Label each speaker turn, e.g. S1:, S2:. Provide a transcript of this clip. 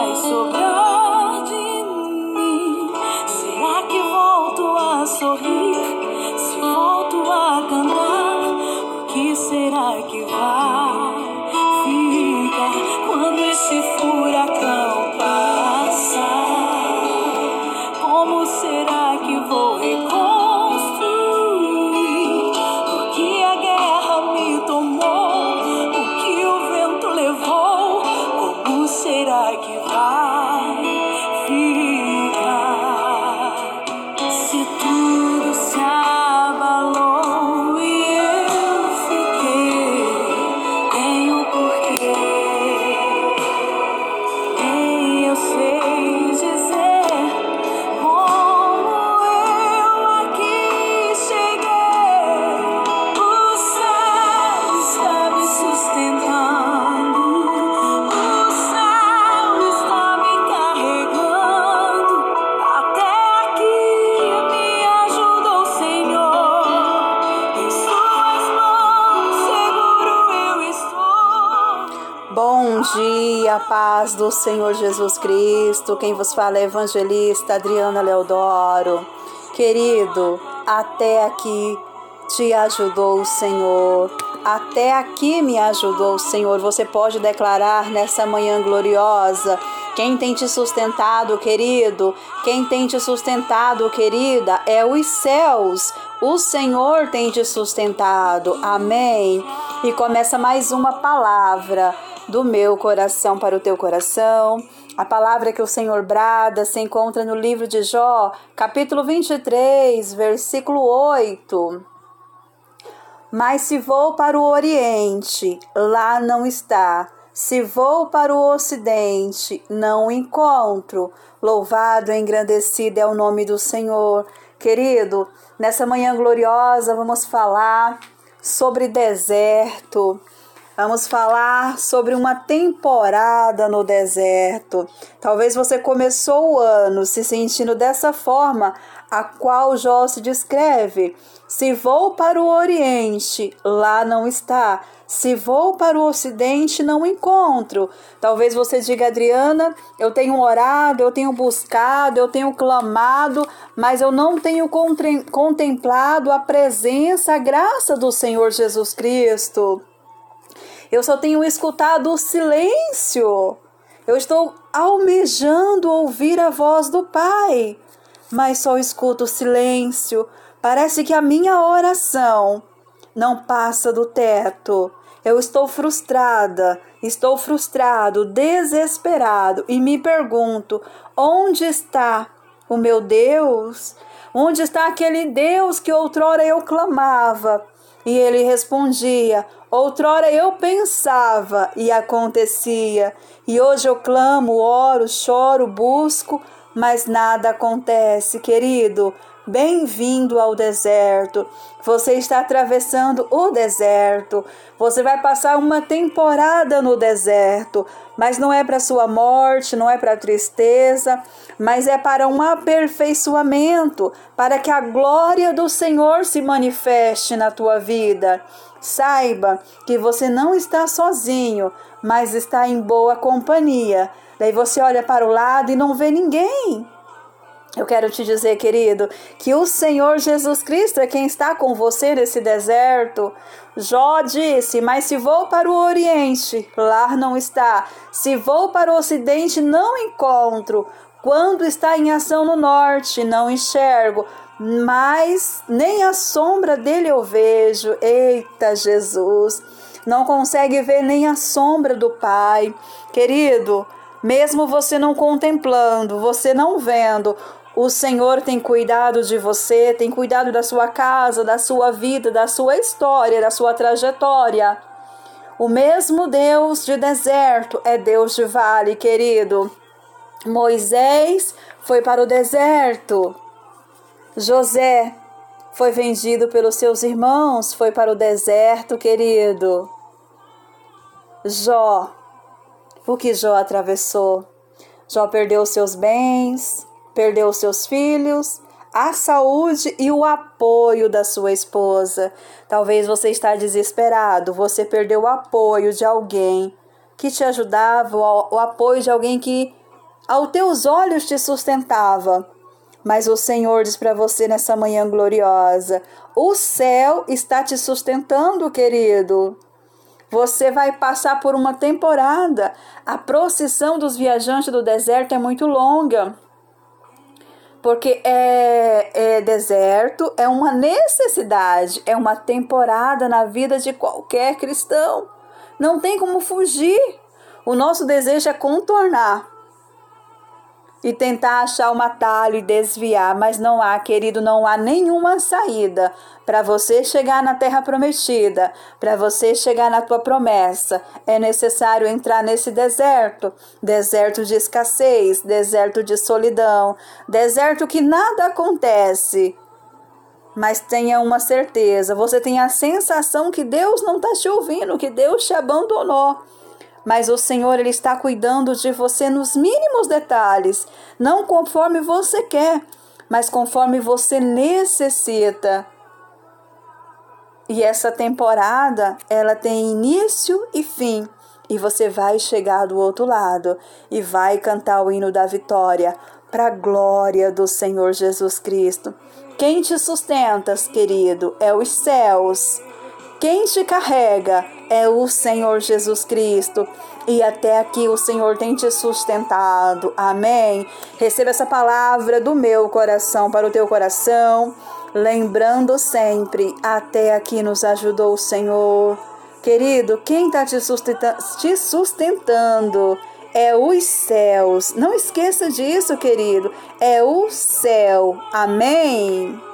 S1: vai sobrar
S2: dia, paz do Senhor Jesus Cristo. Quem vos fala é a evangelista Adriana Leodoro. Querido, até aqui te ajudou o Senhor. Até aqui me ajudou o Senhor. Você pode declarar nessa manhã gloriosa. Quem tem te sustentado, querido? Quem tem te sustentado, querida? É os céus. O Senhor tem te sustentado. Amém. E começa mais uma palavra do meu coração para o teu coração. A palavra que o Senhor brada se encontra no livro de Jó, capítulo 23, versículo 8. Mas se vou para o Oriente, lá não está. Se vou para o Ocidente, não o encontro. Louvado e engrandecido é o nome do Senhor. Querido, nessa manhã gloriosa vamos falar sobre deserto. Vamos falar sobre uma temporada no deserto. Talvez você começou o ano se sentindo dessa forma, a qual Jó se descreve. Se vou para o Oriente, lá não está. Se vou para o Ocidente, não encontro. Talvez você diga, Adriana, eu tenho orado, eu tenho buscado, eu tenho clamado, mas eu não tenho contemplado a presença, a graça do Senhor Jesus Cristo. Eu só tenho escutado o silêncio. Eu estou almejando ouvir a voz do Pai, mas só escuto o silêncio. Parece que a minha oração não passa do teto. Eu estou frustrada, estou frustrado, desesperado e me pergunto: onde está o meu Deus? Onde está aquele Deus que outrora eu clamava? E ele respondia: Outrora eu pensava e acontecia, e hoje eu clamo, oro, choro, busco, mas nada acontece, querido. Bem-vindo ao deserto. Você está atravessando o deserto. Você vai passar uma temporada no deserto, mas não é para sua morte, não é para tristeza, mas é para um aperfeiçoamento, para que a glória do Senhor se manifeste na tua vida. Saiba que você não está sozinho, mas está em boa companhia. Daí você olha para o lado e não vê ninguém. Eu quero te dizer, querido, que o Senhor Jesus Cristo é quem está com você nesse deserto. Jó disse: Mas se vou para o Oriente, lá não está. Se vou para o Ocidente, não encontro. Quando está em ação no Norte, não enxergo. Mas nem a sombra dele eu vejo. Eita, Jesus! Não consegue ver nem a sombra do Pai. Querido, mesmo você não contemplando, você não vendo, o Senhor tem cuidado de você, tem cuidado da sua casa, da sua vida, da sua história, da sua trajetória. O mesmo Deus de deserto é Deus de vale, querido. Moisés foi para o deserto. José foi vendido pelos seus irmãos, foi para o deserto, querido. Jó, o que Jó atravessou? Jó perdeu seus bens, perdeu seus filhos, a saúde e o apoio da sua esposa. Talvez você está desesperado, você perdeu o apoio de alguém que te ajudava, o apoio de alguém que Aos teus olhos te sustentava. Mas o Senhor diz para você nessa manhã gloriosa: o céu está te sustentando, querido. Você vai passar por uma temporada. A procissão dos viajantes do deserto é muito longa. Porque é, é deserto, é uma necessidade, é uma temporada na vida de qualquer cristão. Não tem como fugir. O nosso desejo é contornar e tentar achar um atalho e desviar, mas não há, querido, não há nenhuma saída para você chegar na terra prometida, para você chegar na tua promessa. É necessário entrar nesse deserto, deserto de escassez, deserto de solidão, deserto que nada acontece. Mas tenha uma certeza, você tem a sensação que Deus não está te ouvindo, que Deus te abandonou mas o Senhor ele está cuidando de você nos mínimos detalhes, não conforme você quer, mas conforme você necessita. E essa temporada, ela tem início e fim, e você vai chegar do outro lado e vai cantar o hino da vitória para a glória do Senhor Jesus Cristo. Quem te sustenta, querido, é os céus. Quem te carrega é o Senhor Jesus Cristo. E até aqui o Senhor tem te sustentado. Amém. Receba essa palavra do meu coração para o teu coração. Lembrando sempre, até aqui nos ajudou o Senhor. Querido, quem está te, sustenta te sustentando é os céus. Não esqueça disso, querido. É o céu. Amém.